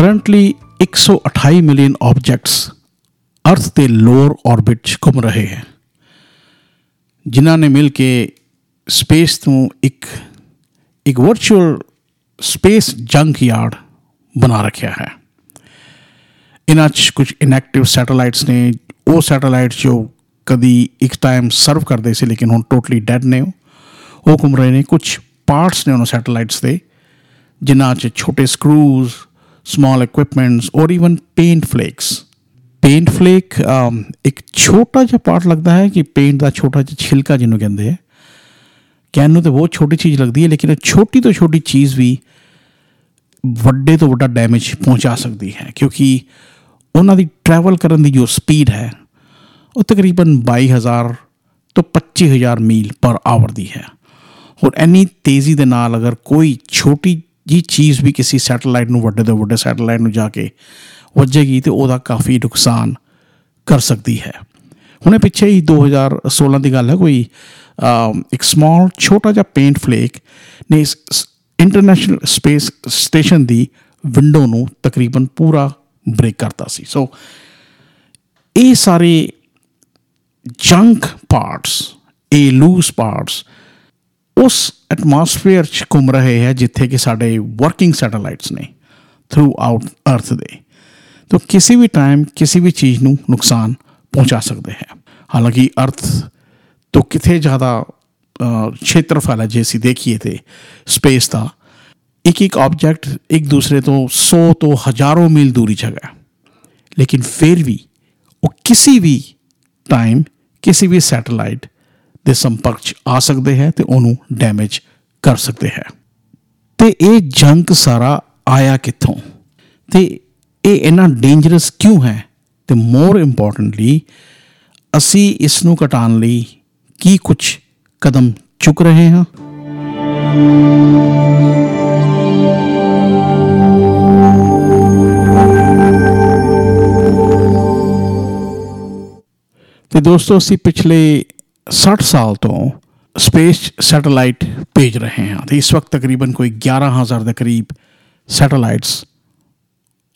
Currently 128 million objects ਅਰਥ ਦੇ lower orbit 'ਚ ਘੁੰਮ ਰਹੇ ਹਨ ਜਿਨ੍ਹਾਂ ਨੇ ਮਿਲ ਕੇ ਸਪੇਸ ਤੋਂ ਇੱਕ ਇੱਕ ਵਰਚੁਅਲ ਸਪੇਸ ਜੰਕ ਯਾਰਡ ਬਣਾ ਰੱਖਿਆ ਹੈ ਇਹਨਾਂ 'ਚ ਕੁਝ ਇਨਐਕਟਿਵ ਸੈਟੇਲਾਈਟਸ ਨੇ ਉਹ ਸੈਟੇਲਾਈਟ ਜੋ ਕਦੀ ਇੱਕ ਟਾਈਮ ਸਰਵ ਕਰਦੇ ਸੀ ਲੇਕਿਨ ਹੁਣ ਟੋਟਲੀ ਡੈਡ ਨੇ ਉਹ ਉਹ ਘੁੰਮ ਰਹੇ ਨੇ ਕੁਝ ਪਾਰਟਸ ਨੇ ਉਹਨਾਂ ਸੈਟੇਲਾਈਟਸ ਦੇ ਜਿਨ੍ਹਾਂ 'ਚ ਛੋਟੇ ਸਕਰੂਜ਼ ਸਮਾਲ ਇਕਵਿਪਮੈਂਟਸ ਔਰ even paint flakes paint flake ਇੱਕ ਛੋਟਾ ਜਿਹਾ ਪਾਰਟ ਲੱਗਦਾ ਹੈ ਕਿ ਪੇਂਟ ਦਾ ਛੋਟਾ ਜਿਹਾ ਛਿਲਕਾ ਜਿਹਨੂੰ ਕਹਿੰਦੇ ਆ ਕਹਿਣ ਨੂੰ ਤਾਂ ਬਹੁਤ ਛੋਟੀ ਚੀਜ਼ ਲੱਗਦੀ ਹੈ ਲੇਕਿਨ ਛੋਟੀ ਤੋਂ ਛੋਟੀ ਚੀਜ਼ ਵੀ ਵੱਡੇ ਤੋਂ ਵੱਡਾ ਡੈਮੇਜ ਪਹੁੰਚਾ ਸਕਦੀ ਹੈ ਕਿਉਂਕਿ ਉਹਨਾਂ ਦੀ ਟਰੈਵਲ ਕਰਨ ਦੀ ਜੋ ਸਪੀਡ ਹੈ ਉਹ ਤਕਰੀਬਨ 22000 ਤੋਂ 25000 ਮੀਲ ਪਰ ਆਵਰ ਦੀ ਹੈ ਔਰ ਇੰਨੀ ਤੇਜ਼ੀ ਦੇ ਨਾਲ ਅਗਰ ਕੋਈ ਛੋਟੀ ਜੀ ਚੀਜ਼ ਵੀ ਕਿਸੇ ਸੈਟੇਲਾਈਟ ਨੂੰ ਵੱਡੇ ਤੋਂ ਵੱਡੇ ਸੈਟੇਲਾਈਟ ਨੂੰ ਜਾ ਕੇ ਵੱਜੇਗੀ ਤੇ ਉਹਦਾ ਕਾਫੀ ਨੁਕਸਾਨ ਕਰ ਸਕਦੀ ਹੈ। ਹੁਣੇ ਪਿੱਛੇ ਹੀ 2016 ਦੀ ਗੱਲ ਹੈ, ਕੋਈ ਇੱਕ ਸਮਾਲ ਛੋਟਾ ਜਿਹਾ ਪੇਂਟ ਫਲੇਕ ਨੇ ਇੰਟਰਨੈਸ਼ਨਲ ਸਪੇਸ ਸਟੇਸ਼ਨ ਦੀ ਵਿੰਡੋ ਨੂੰ ਤਕਰੀਬਨ ਪੂਰਾ ਬ੍ਰੇਕ ਕਰਤਾ ਸੀ। ਸੋ ਇਹ ਸਾਰੇ ਜੰਕ ਪਾਰਟਸ ਇਹ ਲੂਸ ਪਾਰਟਸ ਉਸ ਐਟਮੋਸਫੇਅਰ 'ਚ ਘੁੰਮ ਰਹੇ ਹੈ ਜਿੱਥੇ ਕਿ ਸਾਡੇ ਵਰਕਿੰਗ ਸੈਟੇਲਾਈਟਸ ਨੇ ਥਰੂ ਆਊਟ ਅਰਥ ਦੇ। ਤਾਂ ਕਿਸੇ ਵੀ ਟਾਈਮ ਕਿਸੇ ਵੀ ਚੀਜ਼ ਨੂੰ ਨੁਕਸਾਨ ਪਹੁੰਚਾ ਸਕਦੇ ਹੈ। ਹਾਲਾਂਕਿ ਅਰਥ ਤੋਂ ਕਿਥੇ ਜ਼ਿਆਦਾ ਖੇਤਰਫਲ ਹੈ ਜੇ ਅਸੀਂ ਦੇਖੀਏ ਤੇ ਸਪੇਸ ਦਾ, ਇੱਕ ਇੱਕ ਆਬਜੈਕਟ ਇੱਕ ਦੂਸਰੇ ਤੋਂ 100 ਤੋਂ ਹਜ਼ਾਰਾਂ ਮੀਲ ਦੂਰੀ ਜਗ੍ਹਾ ਹੈਗਾ ਲੇਕਿਨ ਫਿਰ ਵੀ ਉਹ ਕਿਸੇ ਵੀ ਟਾਈਮ ਕਿਸੇ ਵੀ ਸੈਟੇਲਾਈਟ ਦੇ ਸੰਪਰਕ 'ਚ ਆ ਸਕਦੇ ਹੈ ਤੇ ਉਹਨੂੰ ਡੈਮੇਜ ਕਰ ਸਕਦੇ ਹੈ। ਤੇ ਇਹ ਜੰਕ ਸਾਰਾ ਆਇਆ ਕਿੱਥੋਂ? ਤੇ ਇਹ ਇਨਾ ਡੇਂਜਰਸ ਕਿਉਂ ਹੈ? ਤੇ ਮੋਰ ਇੰਪੋਰਟੈਂਟਲੀ ਅਸੀਂ ਇਸ ਨੂੰ ਘਟਾਉਣ ਲਈ ਕੀ ਕੁਝ ਕਦਮ ਚੁੱਕ ਰਹੇ ਹਾਂ? ਤੇ ਦੋਸਤੋ, ਅਸੀਂ ਪਿਛਲੇ 60 ਸਾਲ ਤੋਂ ਸਪੇਸ ਸੈਟੇਲਾਈਟ ਭੇਜ ਰਹੇ ਹਾਂ ਤੇ ਇਸ ਵਕਤ ਤਕਰੀਬਨ ਕੋਈ 11000 ਦੇ ਕਰੀਬ ਸੈਟੇਲਾਈਟਸ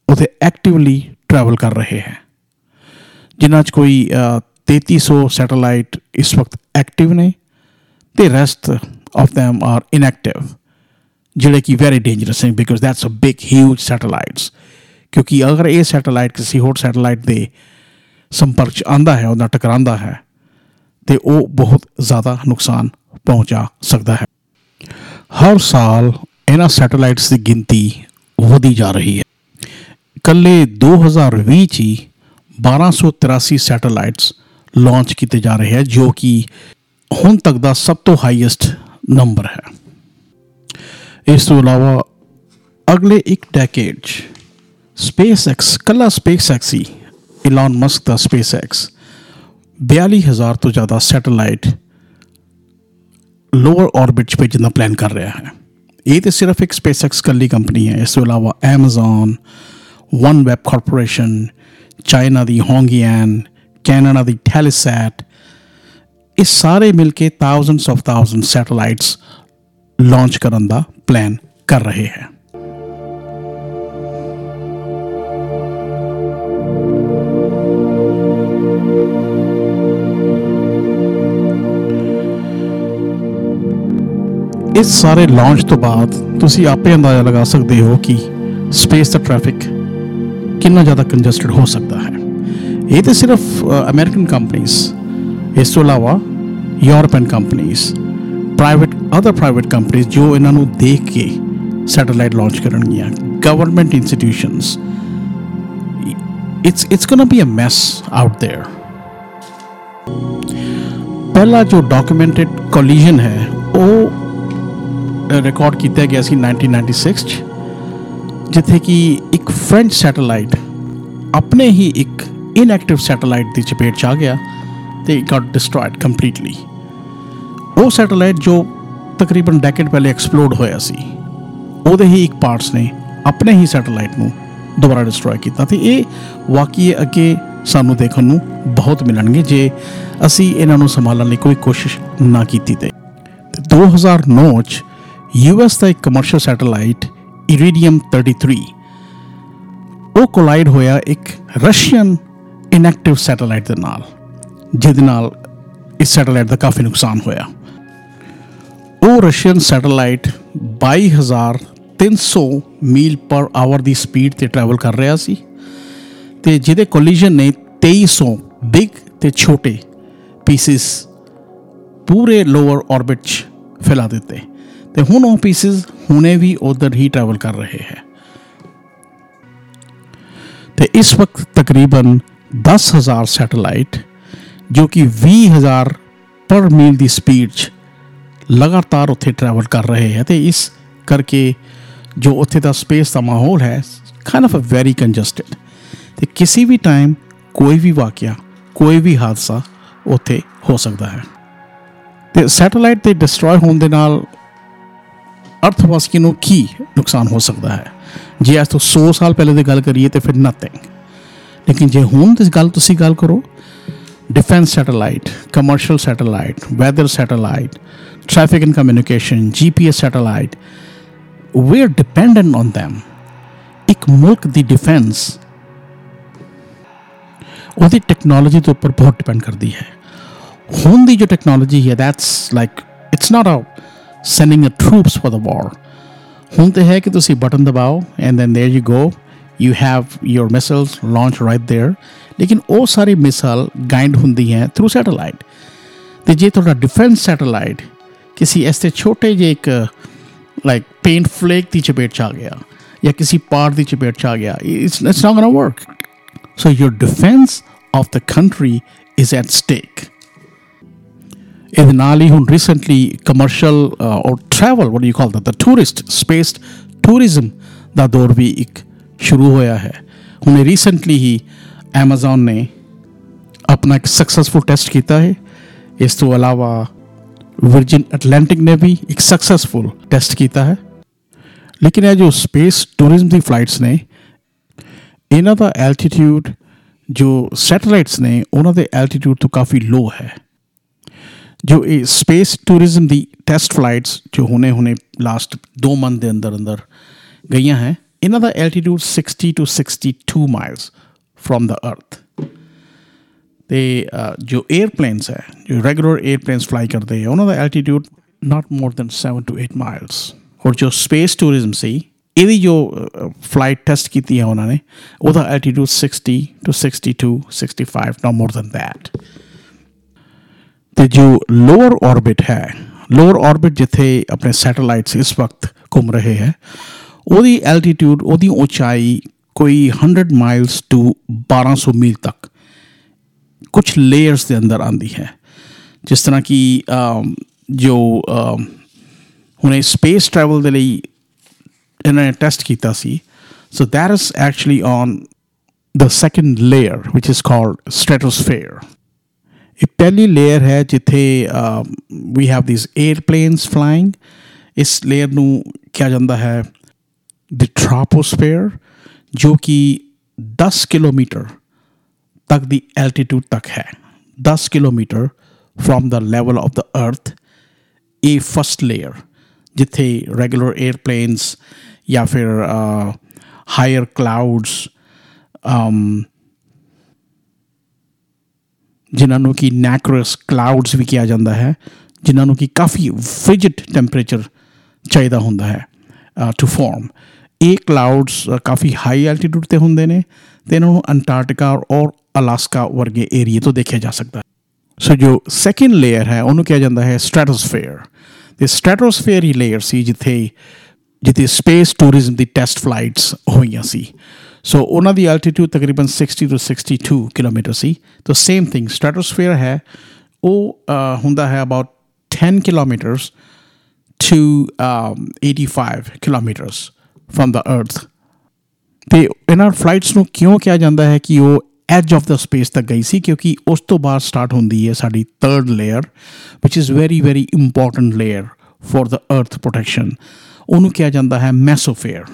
ਉਥੇ ਐਕਟਿਵਲੀ ਟਰੈਵਲ ਕਰ ਰਹੇ ਹੈ। ਜਿਨ੍ਹਾਂ 'ਚ ਕੋਈ 3300 ਸੈਟੇਲਾਈਟ ਇਸ ਵਕਤ ਐਕਟਿਵ ਨੇ ਤੇ rest of them are inactive ਜਿਹੜੇ ਕਿ ਵੈਰੀ ਡੇਂਜਰਸ ਨੇ because that's a big huge satellites ਕਿਉਂਕਿ ਅਗਰ ਇਹ ਸੈਟੇਲਾਈਟ ਕਿਸੇ ਹੋਰ ਸੈਟੇਲਾਈਟ ਦੇ ਸੰਪਰਕ ਚ ਆਂਦਾ ਹੈ, ਉਹਦਾ ਟਕਰਾਂਦਾ ਹੈ ਤੇ ਉਹ ਬਹੁਤ ਜ਼ਿਆਦਾ ਨੁਕਸਾਨ ਪਹੁੰਚਾ ਸਕਦਾ ਹੈ। ਹਰ ਸਾਲ ਇਹਨਾਂ ਸੈਟੇਲਾਈਟਸ ਦੀ ਗਿਣਤੀ ਵਧੀ ਜਾ ਰਹੀ ਹੈ। ਕੱਲੇ 2020 ਚ ਹੀ 1283 ਸੈਟੇਲਾਈਟਸ ਲਾਂਚ ਕੀਤੇ ਜਾ ਰਹੇ ਹਨ ਜੋ ਕਿ ਹੁਣ ਤੱਕ ਦਾ ਸਭ ਤੋਂ ਹਾਈਐਸਟ ਨੰਬਰ ਹੈ। ਇਸ ਤੋਂ ਇਲਾਵਾ ਅਗਲੇ ਇੱਕ ਡੈਕੇਡ ਚ SpaceX, ਕੱਲਾ SpaceX ਹੀ ਇਲਨ ਮਸਕ ਦਾ SpaceX 42000 ਤੋਂ ਜ਼ਿਆਦਾ ਸੈਟੇਲਾਈਟ ਲੋਅਰ ਆਰਬਿਟ 'ਚ ਭੇਜਣ ਦਾ ਪਲਾਨ ਕਰ ਰਿਹਾ ਹੈ। ਇਹ ਤੇ ਸਿਰਫ ਇੱਕ ਸਪੇਸਐਕਸ ਕੱਲੀ ਕੰਪਨੀ ਹੈ। ਇਸ ਤੋਂ ਇਲਾਵਾ Amazon, OneWeb Corporation ਚਾਈਨਾ ਦੀ ਹੋਂਗਯਨ ਕੈਨੇਡਾ ਦੀ ਟੈਲੀਸੈਟ ਇਹ ਸਾਰੇ ਮਿਲ ਕੇ thousands of thousand satellites launch ਕਰਨ ਦਾ ਪਲਾਨ ਕਰ ਰਹੇ ਹੈ। ਇਸ ਸਾਰੇ ਲਾਂਚ ਤੋਂ ਬਾਅਦ ਤੁਸੀਂ ਆਪੇ ਅੰਦਾਜ਼ਾ ਲਗਾ ਸਕਦੇ ਹੋ ਕਿ ਸਪੇਸ ਦਾ ਟ੍ਰੈਫਿਕ ਕਿੰਨਾ ਜ਼ਿਆਦਾ ਕੰਜਸਟਡ ਹੋ ਸਕਦਾ ਹੈ ਇਹ ਤਾਂ ਸਿਰਫ ਅਮਰੀਕਨ ਕੰਪਨੀਆਂ ਇਸ ਤੋਂ ਇਲਾਵਾ ਯੂਰਪੀਅਨ ਕੰਪਨੀਆਂ ਪ੍ਰਾਈਵੇਟ ਅਦਰ ਪ੍ਰਾਈਵੇਟ ਕੰਪਨੀਆਂ ਜੋ ਇਹਨਾਂ ਨੂੰ ਦੇਖ ਕੇ ਸੈਟੇਲਾਈਟ ਲਾਂਚ ਕਰਨਗੀਆਂ government institutions it's it's gonna be a mess out there ਪਹਿਲਾ ਜੋ ਡਾਕੂਮੈਂਟਡ ਕੋਲੀਜਨ ਹੈ ਉਹ ਰਿਕਾਰਡ ਕੀਤਾ ਗਿਆ ਸੀ 1996 ਚ, ਜਿੱਥੇ ਕਿ ਇੱਕ ਫ੍ਰੈਂਚ ਸੈਟੇਲਾਈਟ ਆਪਣੇ ਹੀ ਇੱਕ ਇਨਐਕਟਿਵ ਸੈਟੇਲਾਈਟ ਦੀ ਚਪੇਟ ਚ ਆ ਗਿਆ ਤੇ ਗਾਟ ਡਿਸਟਰੋਇਡ ਕੰਪਲੀਟਲੀ ਉਹ ਸੈਟੇਲਾਈਟ ਜੋ ਤਕਰੀਬਨ ਡੈਕੇਡ ਪਹਿਲੇ ਐਕਸਪਲੋਡ ਹੋਇਆ ਸੀ, ਉਹਦੇ ਹੀ ਇੱਕ ਪਾਰਟਸ ਨੇ ਆਪਣੇ ਹੀ ਸੈਟੇਲਾਈਟ ਨੂੰ ਦੁਬਾਰਾ ਡਿਸਟਰੋਏ ਕੀਤਾ ਤੇ ਇਹ ਵਾਕਈ ਅੱਗੇ ਸਾਨੂੰ ਦੇਖਣ ਨੂੰ ਬਹੁਤ ਮਿਲਣਗੇ ਜੇ ਅਸੀਂ ਇਹਨਾਂ ਨੂੰ ਸੰਭਾਲਣ ਲਈ ਕੋਈ ਕੋਸ਼ਿਸ਼ ਨਾ ਕੀਤੀ ਤੇ। 2009 ਚ ਯੂਐਸ ਦਾ ਇੱਕ ਕਮਰਸ਼ੀਅਲ ਸੈਟੇਲਾਈਟ ਇਰੀਡੀਅਮ 33 ਉਹ ਕੋਲਾਈਡ ਹੋਇਆ ਇੱਕ ਰਸ਼ੀਅਨ ਇਨਐਕਟਿਵ ਸੈਟੇਲਾਈਟ ਦੇ ਨਾਲ, ਜਿਹਦੇ ਨਾਲ ਇਸ ਸੈਟੇਲਾਈਟ ਦਾ ਕਾਫੀ ਨੁਕਸਾਨ ਹੋਇਆ। ਉਹ ਰਸ਼ੀਅਨ ਸੈਟੇਲਾਈਟ 22300 ਮੀਲ ਪਰ ਆਵਰ ਦੀ ਸਪੀਡ ਤੇ ਟਰੈਵਲ ਕਰ ਰਿਹਾ ਸੀ ਤੇ ਜਿਹਦੇ ਕੋਲੀਜਨ ਨੇ 2300 ਬਿਗ ਤੇ ਛੋਟੇ ਪੀਸਿਸ ਪੂਰੇ ਲੋਅਰ ਆਰਬਿਟ 'ਚ ਫੈਲਾ ਦਿੱਤੇ। ਤੇ ਹੁਣ ਉਹ ਪੀਸਿਸ ਹੁਣੇ ਵੀ ਉਧਰ ਹੀ ਟਰੈਵਲ ਕਰ ਰਹੇ ਹੈ। ਤੇ ਇਸ ਵਕਤ ਤਕਰੀਬਨ 10000 ਸੈਟੇਲਾਈਟ, ਜੋ ਕਿ 20000 ਪਰ ਮੀਲ ਦੀ ਸਪੀਡ 'ਚ ਲਗਾਤਾਰ ਉੱਥੇ ਟਰੈਵਲ ਕਰ ਰਹੇ ਹੈ ਤੇ ਇਸ ਕਰਕੇ ਜੋ ਉੱਥੇ ਦਾ ਸਪੇਸ ਦਾ ਮਾਹੌਲ ਹੈ kind of a very congested ਤੇ ਕਿਸੇ ਵੀ ਟਾਈਮ ਕੋਈ ਵੀ ਵਾਕਿਆ, ਕੋਈ ਵੀ ਹਾਦਸਾ ਉੱਥੇ ਹੋ ਸਕਦਾ ਹੈ। ਤੇ ਸੈਟੇਲਾਈਟ ਦੇ ਡਿਸਟਰੋਏ ਹੋਣ ਦੇ ਨਾਲ ਅਰਥਵਾਸੀ ਨੂੰ ਕੀ ਨੁਕਸਾਨ ਹੋ ਸਕਦਾ ਹੈ ਜੇ ਅੱਜ ਤੋਂ 100 ਸਾਲ ਪਹਿਲੇ ਦੀ ਗੱਲ ਕਰੀਏ ਤੇ ਫਿਰ ਨਥਿੰਗ ਲੇਕਿਨ ਜੇ ਹੁਣ ਦੀ ਗੱਲ ਤੁਸੀਂ ਗੱਲ ਕਰੋ defense satellite, commercial satellite, weather satellite, traffic and communication, GPS satellite, we're dependent on them. ਇੱਕ ਮੁਲਕ ਦੀ ਡਿਫੈਂਸ ਉਹਦੀ ਟੈਕਨੋਲੋਜੀ ਦੇ ਉੱਪਰ ਬਹੁਤ ਡਿਪੈਂਡ ਕਰਦੀ ਹੈ ਹੁਣ ਦੀ ਜੋ ਟੈਕਨੋਲੋਜੀ ਹੈ that's like it's not a sending the troops for the war. Home te hai ki tusi button dabao, and then there you go. You have your missiles launch right there लेकिन वो सारी मिसल guide होंगी हैं through satellite तो जे थोड़ा defence satellite किसी ऐसे छोटे जे एक लाइक पेंट फ्लेक की चपेट च आ गया, या किसी पार्ट की चपेट च आ गया it's it's not work so your defence of the country is at stake stake ਇਹਦੇ ਨਾਲ ਹੀ ਹੁਣ ਰੀਸੈਂਟਲੀ ਕਮਰਸ਼ੀਅਲ ਔਰ travel what you call that the tourist space tourism ਦਾ ਦੌਰ ਵੀ ਇੱਕ ਸ਼ੁਰੂ ਹੋਇਆ ਹੈ ਹੁਣ ਰੀਸੈਂਟਲੀ ਹੀ Amazon ਨੇ ਆਪਣਾ ਇੱਕ ਸਕਸੈਸਫੁਲ ਟੈਸਟ ਕੀਤਾ ਹੈ ਇਸ ਤੋਂ ਇਲਾਵਾ ਵਰਜਨ ਐਟਲਾਂਟਿਕ ਨੇ ਵੀ ਇੱਕ ਸਕਸੈਸਫੁਲ ਟੈਸਟ ਕੀਤਾ ਹੈ ਲੇਕਿਨ ਇਹ ਜੋ ਸਪੇਸ ਟੂਰਿਜ਼ਮ ਦੀ ਫਲਾਈਟਸ ਨੇ ਇਹਨਾਂ ਦਾ ਐਲਟੀਟਿਊਡ ਜੋ ਸੈਟੇਲਾਈਟਸ ਨੇ ਉਹਨਾਂ ਦੇ ਐਲਟੀਟਿਊਡ ਤੋਂ ਕਾਫੀ ਲੋ ਹੈ ਜੋ ਇਹ ਸਪੇਸ ਟੂਰਿਜ਼ਮ ਦੀ ਟੈਸਟ ਫਲਾਈਟਸ ਜੋ ਹੁਣੇ ਹੁਣੇ ਲਾਸਟ 2 ਮੰਥ ਦੇ ਅੰਦਰ ਅੰਦਰ ਗਈਆਂ ਹੈ ਇਹਨਾਂ ਦਾ altitude 60 to 62 miles from the earth ਤੇ ਜੋ 에ਅਰਪਲੇਨਸ ਹੈ ਜੋ ਰੈਗੂਲਰ 에ਅਰਪਲੇਨਸ ਫਲਾਈ ਕਰਦੇ ਹੈ ਉਹਨਾਂ ਦਾ altitude not more than 7 to 8 miles ਔਰ ਜੋ ਸਪੇਸ ਟੂਰਿਜ਼ਮ ਸੀ ਇਹਦੀ ਜੋ ਫਲਾਈਟ ਟੈਸਟ ਕੀਤੀ ਹੈ ਉਹਨਾਂ ਨੇ ਉਹਦਾ altitude 60 to 62 65 not more than that ਤੇ ਜੋ ਲੋਅਰ ਆਰਬਿਟ ਹੈ, ਲੋਅਰ ਆਰਬਿਟ ਜਿੱਥੇ ਆਪਣੇ ਸੈਟੇਲਾਈਟਸ ਇਸ ਵਕਤ ਘੁੰਮ ਰਹੇ ਹੈ, ਉਹਦੀ ਐਲਟੀਟਿਊਡ ਉਹਦੀ ਉਚਾਈ ਕੋਈ 100 ਮਾਈਲਸ ਟੂ 1200 ਮੀਲ ਤੱਕ ਕੁਝ ਲੇਅਰਸ ਦੇ ਅੰਦਰ ਆਂਦੀ ਹੈ। ਜਿਸ ਤਰ੍ਹਾਂ ਕਿ ਜੋ ਹੁਣੇ ਸਪੇਸ ਟਰੈਵਲ ਦੇ ਲਈ ਇਹਨਾਂ ਨੇ ਟੈਸਟ ਕੀਤਾ ਸੀ so that is actually on the second layer which is called stratosphere ਇਹ ਪਹਿਲੀ ਲੇਅਰ ਹੈ ਜਿੱਥੇ we have these airplanes flying ਇਸ ਲੇਅਰ ਨੂੰ ਕਿਹਾ ਜਾਂਦਾ ਹੈ ਦ ਟ੍ਰੋਪੋਸਫੇਅਰ ਜੋ ਕਿ 10 ਕਿਲੋਮੀਟਰ ਤੱਕ ਦੀ ਐਲਟੀਟਿਊਡ ਤੱਕ ਹੈ। 10 kilometre from the level of the earth ਇਹ ਫਸਟ ਲੇਅਰ ਜਿੱਥੇ ਰੈਗੂਲਰ 에ਅਰਪਲੇਨਸ ਜਾਂ ਫਿਰ ਹਾਇਰ ਕਲਾਉਡਸ ਜਿਨ੍ਹਾਂ ਨੂੰ ਕਿ ਨੈਕਰਸ ਕਲਾਉਡਸ ਵੀ ਕਿਹਾ ਜਾਂਦਾ ਹੈ, ਜਿਨ੍ਹਾਂ ਨੂੰ ਕਿ ਕਾਫੀ ਫ੍ਰਿਜਿਡ ਟੈਂਪਰੇਚਰ ਚਾਹੀਦਾ ਹੁੰਦਾ ਹੈ ਟੂ ਫਾਰਮ ਇਹ ਕਲਾਉਡਸ ਕਾਫੀ ਹਾਈ ਐਲਟੀਟਿਊਡ ਤੇ ਹੁੰਦੇ ਨੇ ਤੇ ਇਹਨਾਂ ਨੂੰ ਅੰਟਾਰਕਟਿਕਾ ਔਰ ਅਲਾਸਕਾ ਵਰਗੇ ਏਰੀਆ ਤੋਂ ਦੇਖਿਆ ਜਾ ਸਕਦਾ ਹੈ। ਸੋ ਜੋ ਸੈਕੰਡ ਲੇਅਰ ਹੈ, ਉਹਨੂੰ ਕਿਹਾ ਜਾਂਦਾ ਹੈ ਸਟ੍ਰੈਟੋਸਫੇਅਰ ਤੇ ਸਟ੍ਰੈਟੋਸਫੇਅਰ ਹੀ ਲੇਅਰ ਸੀ ਜਿੱਥੇ ਜਿੱਥੇ ਸਪੇਸ ਟੂਰਿਜ਼ਮ ਦੀ ਟੈਸਟ ਫਲਾਈਟਸ ਹੋਈਆਂ ਸੀ। ਸੋ ਉਹਨਾਂ ਦੀ ਐਲਟੀਟਿਊਡ ਤਕਰੀਬਨ 60 ਤੋਂ 62 ਕਿਲੋਮੀਟਰ ਸੀ। ਤਾਂ ਸੇਮ ਥਿੰਗ ਸਟ੍ਰੈਟੋਸਫੇਅਰ ਹੈ। ਉਹ ਹੁੰਦਾ ਹੈ about 10 kilometres to um, 85 kilometres from the earth ਤੇ ਇਹਨਾਂ ਫਲਾਈਟਸ ਨੂੰ ਕਿਉਂ ਕਿਹਾ ਜਾਂਦਾ ਹੈ ਕਿ ਉਹ ਐਜ ਆਫ ਦਾ ਸਪੇਸ ਤੱਕ ਗਈ ਸੀ? ਕਿਉਂਕਿ ਉਸ ਤੋਂ ਬਾਅਦ ਸਟਾਰਟ ਹੁੰਦੀ ਹੈ ਸਾਡੀ ਥਰਡ ਲੇਅਰ ਵਿਚ is very very important layer for the earth protection ਉਹਨੂੰ ਕਿਹਾ ਜਾਂਦਾ ਹੈ mesosphere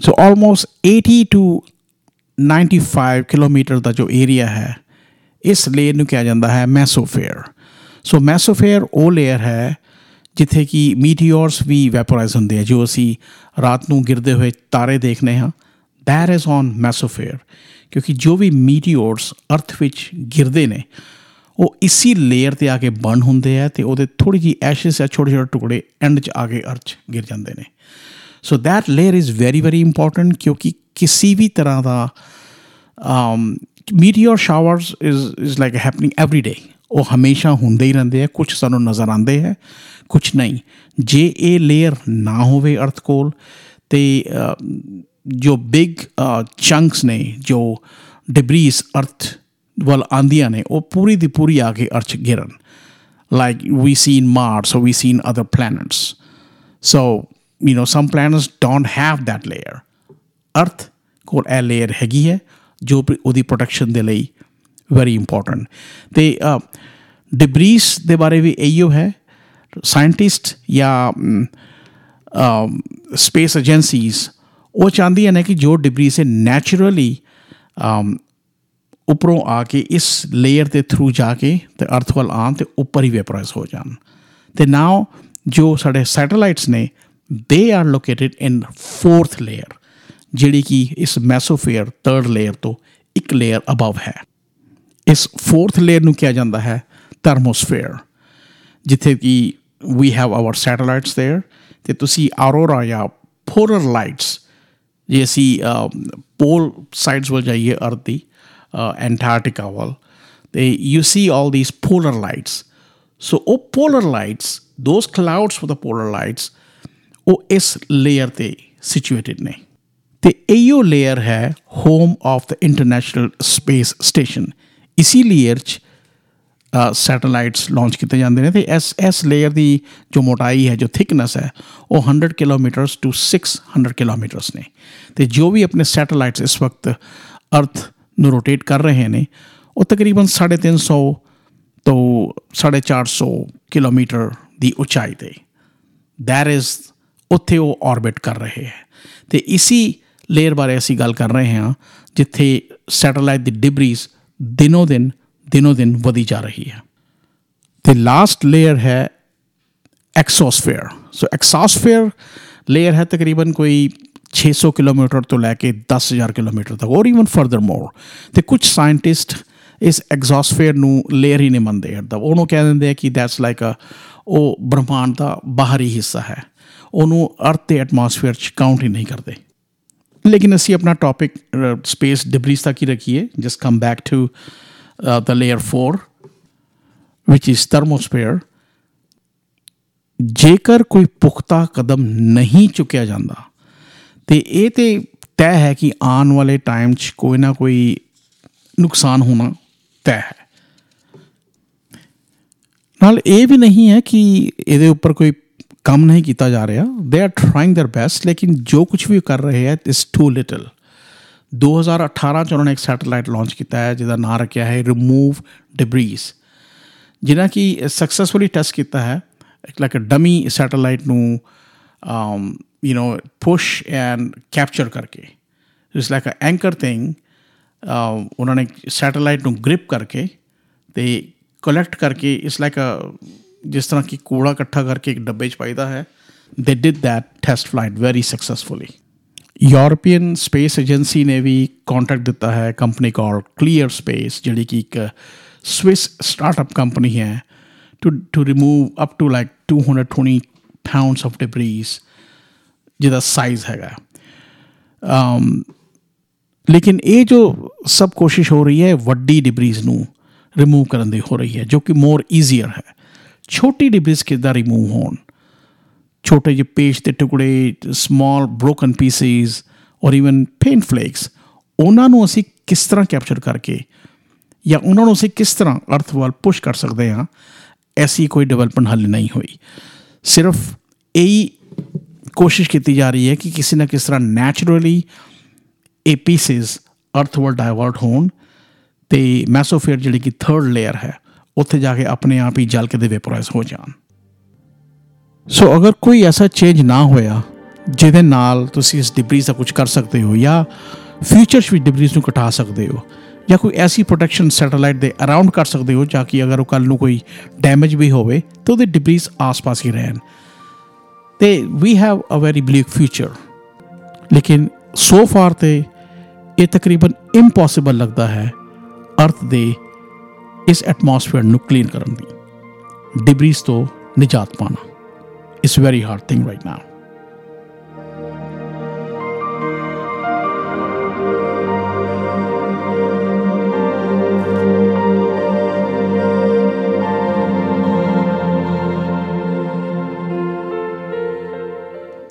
so almost 80 to 95 kilometre ਦਾ ਜੋ ਏਰੀਆ ਹੈ, ਇਸ ਲੇਅਰ ਨੂੰ ਕਿਹਾ ਜਾਂਦਾ ਹੈ ਮੈਸੋਫੇਅਰ ਸੋ ਮੈਸੋਫੇਅਰ ਉਹ ਲੇਅਰ ਹੈ ਜਿੱਥੇ ਕਿ ਮੀਟੀਓਰਸ ਵੀ ਵੈਪੋਰਾਈਜ਼ ਹੁੰਦੇ ਆ, ਜੋ ਅਸੀਂ ਰਾਤ ਨੂੰ ਗਿਰਦੇ ਹੋਏ ਤਾਰੇ ਦੇਖਨੇ ਹਾਂ। ਦੈਟ ਇਜ਼ ਔਨ ਮੈਸੋਫੇਅਰ ਕਿਉਂਕਿ ਜੋ ਵੀ ਮੀਟੀਓਰਸ ਅਰਥ ਵਿੱਚ ਗਿਰਦੇ ਨੇ, ਉਹ ਇਸੀ ਲੇਅਰ ਤੇ ਆ ਕੇ ਬਰਨ ਹੁੰਦੇ ਆ ਤੇ ਉਹਦੇ ਥੋੜੀ ਜੀ ਐਸ਼ਸ ਆ ਛੋਟੇ ਛੋਟੇ ਟੁਕੜੇ ਐਂਡ 'ਚ ਆ ਕੇ ਅਰਥ ਗਿਰ ਜਾਂਦੇ ਨੇ। So that layer is very very important ਕਿਉਂਕਿ ਕਿਸੇ ਵੀ ਤਰ੍ਹਾਂ ਦਾ meteor showers is is like happening every day ਉਹ ਹਮੇਸ਼ਾ ਹੁੰਦੇ ਹੀ ਰਹਿੰਦੇ ਆ ਕੁਝ ਸਾਨੂੰ ਨਜ਼ਰ ਆਉਂਦੇ ਹੈ ਕੁਝ ਨਹੀਂ ਜੇ ਇਹ ਲੇਅਰ ਨਾ ਹੋਵੇ ਅਰਥ ਕੋਲ ਤੇ ਜੋ ਬਿਗ ਚੰਕਸ ਨੇ ਜੋ ਡਿਬਰੀਸ ਅਰਥ ਵੱਲ ਆਂਦੀਆਂ ਨੇ ਉਹ ਪੂਰੀ ਦੀ ਪੂਰੀ ਆ ਕੇ ਅਰਥ ਗਿਰਨ like we see in Mars or we see in other planets. So, you know, some planets don't have that layer. Earth ਕੋਲ ਇਹ ਲੇਅਰ ਹੈਗੀ ਹੈ ਜੋ ਉਹਦੀ ਪ੍ਰੋਟੈਕਸ਼ਨ ਦੇ ਲਈ ਵੈਰੀ ਇੰਪੋਰਟੈਂਟ ਤੇ ਡਿਬਰੀਸ ਦੇ ਬਾਰੇ ਵੀ ਇਹੋ ਹੈ ਸਾਇੰਟਿਸਟ ਜਾਂ ਸਪੇਸ ਏਜੰਸੀਜ਼ ਉਹ ਚਾਹੁੰਦੀਆਂ ਨੇ ਕਿ ਜੋ ਡਿਬਰੀਸ ਹੈ ਨੈਚੁਰਲੀ ਉੱਪਰੋਂ ਆ ਕੇ ਇਸ ਲੇਅਰ ਦੇ ਥਰੂ ਜਾ ਕੇ ਤੇ ਅਰਥ ਵੱਲ ਆਉਣ ਤੇ ਉੱਪਰ ਹੀ ਵੈਪਰਾਈਜ਼ ਹੋ ਜਾਣ ਤੇ ਨਾਓ ਜੋ ਸਾਡੇ ਸੈਟੇਲਾਈਟਸ ਨੇ they are located in fourth layer ਜਿਹੜੀ ਕਿ ਇਸ ਮੈਸੋਫੇਅਰ ਥਰਡ ਲੇਅਰ ਤੋਂ ਇੱਕ ਲੇਅਰ ਅਬਵ ਹੈ। ਇਸ ਫੋਰਥ ਲੇਅਰ ਨੂੰ ਕਿਹਾ ਜਾਂਦਾ ਹੈ ਥਰਮੋਸਫੇਅਰ ਜਿੱਥੇ ਕਿ we have our satellites there ਤੇ ਤੁਸੀਂ ਆਰੋਰਾ ਜਾਂ ਪੋਲਰ ਲਾਈਟਸ ਜੇ ਅਸੀਂ ਪੋਲ ਸਾਈਡਸ ਵੱਲ ਜਾਈਏ ਅਰਥ ਦੀ ਐਂਟਾਰਕਟਿਕਾ ਵੱਲ, ਤੇ you see all these polar lights so ਉਹ polar lights those clouds for the polar lights ਉਹ ਇਸ ਲੇਅਰ ਤੇ ਸਿਚੁਏਟਿਡ ਨੇ। ਤੇ ਇਹੋ ਲੇਅਰ ਹੈ home of the international space station ਇਸੀ ਲੇਅਰ 'ਚ ਸੈਟੇਲਾਈਟਸ ਲਾਂਚ ਕੀਤੇ ਜਾਂਦੇ ਨੇ ਤੇ ਇਸ ਇਸ ਲੇਅਰ ਦੀ ਜੋ ਮੋਟਾਈ ਹੈ ਜੋ ਥਿਕਨੈਸ ਹੈ ਉਹ 100 ਕਿਲੋਮੀਟਰਸ ਟੂ 600 ਕਿਲੋਮੀਟਰਸ ਨੇ ਤੇ ਜੋ ਵੀ ਆਪਣੇ ਸੈਟੇਲਾਈਟਸ ਇਸ ਵਕਤ ਅਰਥ ਨੂੰ ਰੋਟੇਟ ਕਰ ਰਹੇ ਨੇ ਉਹ ਤਕਰੀਬਨ 350 ਤੋਂ 450 ਕਿਲੋਮੀਟਰ ਦੀ ਉਚਾਈ ਤੇ ਦੈਟ ਇਜ਼ ਉੱਥੇ ਉਹ ਆਰਬਿਟ ਕਰ ਰਹੇ ਹੈ ਤੇ ਇਸੀ ਲੇਅਰ ਬਾਰੇ ਅਸੀਂ ਗੱਲ ਕਰ ਰਹੇ ਹਾਂ, ਜਿੱਥੇ ਸੈਟੇਲਾਈਟ ਦੀ ਡਿਬਰੀਜ਼ ਦਿਨੋ ਦਿਨ ਦਿਨੋ ਦਿਨ ਵਧੀ ਜਾ ਰਹੀ ਹੈ। ਤੇ ਲਾਸਟ ਲੇਅਰ ਹੈ ਐਕਸੋਸਫੇਅਰ ਸੋ ਐਕਸੋਸਫੇਅਰ ਲੇਅਰ ਹੈ ਤਕਰੀਬਨ ਕੋਈ 600 ਕਿਲੋਮੀਟਰ ਤੋਂ ਲੈ ਕੇ 10000 ਕਿਲੋਮੀਟਰ ਤੱਕ ਔਰ ਇਵਨ ਫਰਦਰ ਮੋਰ ਤੇ ਕੁਝ ਸਾਇੰਟਿਸਟ ਇਸ ਐਗਜ਼ੌਸਫੇਅਰ ਨੂੰ ਲੇਅਰ ਹੀ ਨਹੀਂ ਮੰਨਦੇ ਦਾ ਉਹਨੂੰ ਕਹਿ ਦਿੰਦੇ ਆ ਕਿ ਦੈਟਸ ਲਾਈਕ ਅ ਉਹ ਬ੍ਰਹਮਾਂਡ ਦਾ ਬਾਹਰੀ ਹਿੱਸਾ ਹੈ। ਉਹਨੂੰ ਅਰਥ ਤੇ ਐਟਮੋਸਫੇਅਰ ਚ ਕਾਊਂਟ ਹੀ ਨਹੀਂ ਕਰਦੇ। ਲੇਕਿਨ ਅਸੀਂ ਆਪਣਾ ਟੌਪਿਕ ਸਪੇਸ ਡਿਬਰੀਜ਼ ਤੱਕ ਹੀ ਰੱਖੀਏ just come back to the layer 4 which is thermosphere. ਜੇਕਰ ਕੋਈ ਪੁਖਤਾ ਕਦਮ ਨਹੀਂ ਚੁੱਕਿਆ ਜਾਂਦਾ ਤੇ ਇਹ ਤੇ ਤੈਅ ਹੈ ਕਿ ਆਉਣ ਵਾਲੇ ਟਾਈਮ 'ਚ ਕੋਈ ਨਾ ਕੋਈ ਨੁਕਸਾਨ ਹੋਣਾ ਤੈਅ ਹੈ ਨਾਲ ਇਹ ਵੀ ਨਹੀਂ ਹੈ ਕਿ ਇਹਦੇ ਉੱਪਰ ਕੋਈ ਕੰਮ ਨਹੀਂ ਕੀਤਾ ਜਾ ਰਿਹਾ they are trying there best ਲੇਕਿਨ ਜੋ ਕੁਝ ਵੀ ਕਰ ਰਹੇ ਹੈ ਇਸ ਟੂ ਲਿਟਲ 2018 ਚ ਉਹਨਾਂ ਨੇ ਇੱਕ ਸੈਟੇਲਾਈਟ ਲਾਂਚ ਕੀਤਾ ਹੈ ਜਿਹਦਾ ਨਾਮ ਰੱਖਿਆ ਹੈ ਰਿਮੂਵ ਡਿਬਰੀਜ਼ ਜਿਨ੍ਹਾਂ ਕੀ ਸਕਸੈਸਫੁਲੀ ਟੈਸਟ ਕੀਤਾ ਹੈ ਲਾਈਕ ਅ ਡਮੀ ਸੈਟੇਲਾਈਟ ਨੂੰ you know push and capture ਕਰਕੇ it's like a anchor thing ਉਹਨਾਂ ਨੇ ਸੈਟੇਲਾਈਟ ਨੂੰ ਗ੍ਰਿਪ ਕਰਕੇ ਤੇ ਕਲੈਕਟ ਕਰਕੇ ਇਟਸ ਲਾਈਕ ਅ ਜਿਸ ਤਰ੍ਹਾਂ ਕਿ ਕੂੜਾ ਇਕੱਠਾ ਕਰਕੇ ਇੱਕ ਡੱਬੇ 'ਚ ਪਾਈਦਾ ਹੈ they did that test flight very successfully European Space Agency ਨੇ ਵੀ ਕੰਟੈਕਟ ਦਿੱਤਾ ਹੈ ਕੰਪਨੀ ਕਾਲ ਕਲੀਅਰ ਸਪੇਸ ਜਿਹੜੀ ਕਿ ਇੱਕ ਸਵਿਸ ਸਟਾਰਟਅਪ ਕੰਪਨੀ ਹੈ to to remove up to like 220 pounds of debris ਜਿਹਦਾ ਸਾਈਜ਼ ਹੈਗਾ। Um ਲੇਕਿਨ ਇਹ ਜੋ ਸਭ ਕੋਸ਼ਿਸ਼ ਹੋ ਰਹੀ ਹੈ, ਵੱਡੀ ਡਿਬਰੀਜ਼ ਨੂੰ ਰਿਮੂਵ ਕਰਨ ਦੀ ਹੋ ਰਹੀ ਹੈ, ਜੋ ਕਿ ਮੋਰ ਈਜ਼ੀਅਰ ਹੈ। ਛੋਟੀ ਡਿਬਰੀਜ਼ ਕਿਦਾਂ ਰਿਮੂਵ ਹੋਣ। ਛੋਟੇ ਜਿਹੇ ਪੇਜ ਦੇ ਟੁਕੜੇ ਸਮਾਲ ਬ੍ਰੋਕਨ ਪੀਸਿਸ ਔਰ ਇਵਨ ਪੇਂਟ ਫਲੇਕਸ ਉਹਨਾਂ ਨੂੰ ਅਸੀਂ ਕਿਸ ਤਰ੍ਹਾਂ ਕੈਪਚਰ ਕਰਕੇ ਜਾਂ ਉਹਨਾਂ ਨੂੰ ਅਸੀਂ ਕਿਸ ਤਰ੍ਹਾਂ ਅਰਥ ਵੱਲ ਪੁਸ਼ ਕਰ ਸਕਦੇ ਹਾਂ, ਐਸੀ ਕੋਈ ਡਿਵੈਲਪਮੈਂਟ ਹਾਲੇ ਨਹੀਂ ਹੋਈ। ਸਿਰਫ ਇਹੀ ਕੋਸ਼ਿਸ਼ ਕੀਤੀ ਜਾ ਰਹੀ ਹੈ ਕਿ ਕਿਸੇ ਨਾ ਕਿਸ ਤਰ੍ਹਾਂ ਨੈਚੁਰਲੀ ਇਹ ਪੀਸਿਸ ਅਰਥ ਵੱਲ ਡਾਇਵਰਟ ਹੋਣ ਤੇ ਮੈਸੋਫੇਅਰ ਜਿਹੜੀ ਕਿ ਥਰਡ ਲੇਅਰ ਹੈ ਉੱਥੇ ਜਾ ਕੇ ਆਪਣੇ ਆਪ ਹੀ ਜਲ ਕੇ ਦੇ ਵੈਪੋਰਾਈਜ਼ ਹੋ ਜਾਣ। ਸੋ ਅਗਰ ਕੋਈ ਐਸਾ ਚੇਂਜ ਨਾ ਹੋਇਆ, ਜਿਹਦੇ ਨਾਲ ਤੁਸੀਂ ਇਸ ਡਿਬਰੀਜ਼ ਦਾ ਕੁਝ ਕਰ ਸਕਦੇ ਹੋ, ਜਾਂ ਫਿਊਚਰ ਵਿੱਚ ਡਿਬਰੀਜ਼ ਨੂੰ ਘਟਾ ਸਕਦੇ ਹੋ, ਜਾਂ ਕੋਈ ਐਸੀ ਪ੍ਰੋਟੈਕਸ਼ਨ ਸੈਟੇਲਾਈਟ ਦੇ ਅਰਾਊਂਡ ਕਰ ਸਕਦੇ ਹੋ, ਜਾਂ ਕਿ ਅਗਰ ਉਹ ਕੱਲ ਨੂੰ ਕੋਈ ਡੈਮੇਜ ਵੀ ਹੋਵੇ, ਤਾਂ ਉਹਦੇ ਡਿਬਰੀਜ਼ ਆਸ-ਪਾਸ ਹੀ ਰਹਿਣ। ਤੇ we have a very bleak future ਲੇਕਿਨ ਸੋ ਫਾਰ ਤੇ ਇਹ ਤਕਰੀਬਨ ਇੰਪੋਸੀਬਲ ਲੱਗਦਾ ਹੈ ਅਰਥ ਦੇ ਇਸ ਐਟਮੋਸਫੇਅਰ ਨੂੰ ਕਲੀਨ ਕਰਨ ਦੀ। ਡਿਬਰੀਜ਼ ਤੋਂ ਨਿਜਾਤ ਪਾਣਾ। It's very hard thing right now